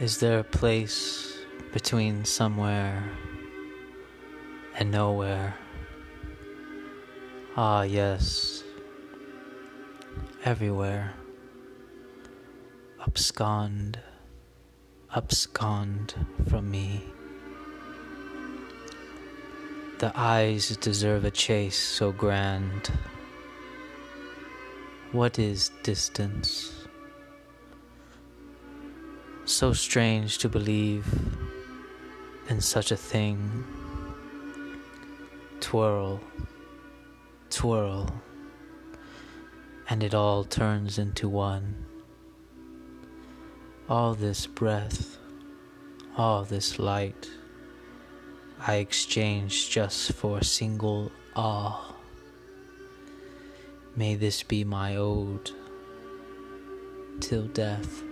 Is there a place between somewhere and nowhere? Ah, yes, everywhere. Abscond, abscond from me. The eyes deserve a chase so grand. What is distance? So strange to believe in such a thing. Twirl, twirl, and it all turns into one. All this breath, all this light, I exchange just for a single awe. May this be my ode till death.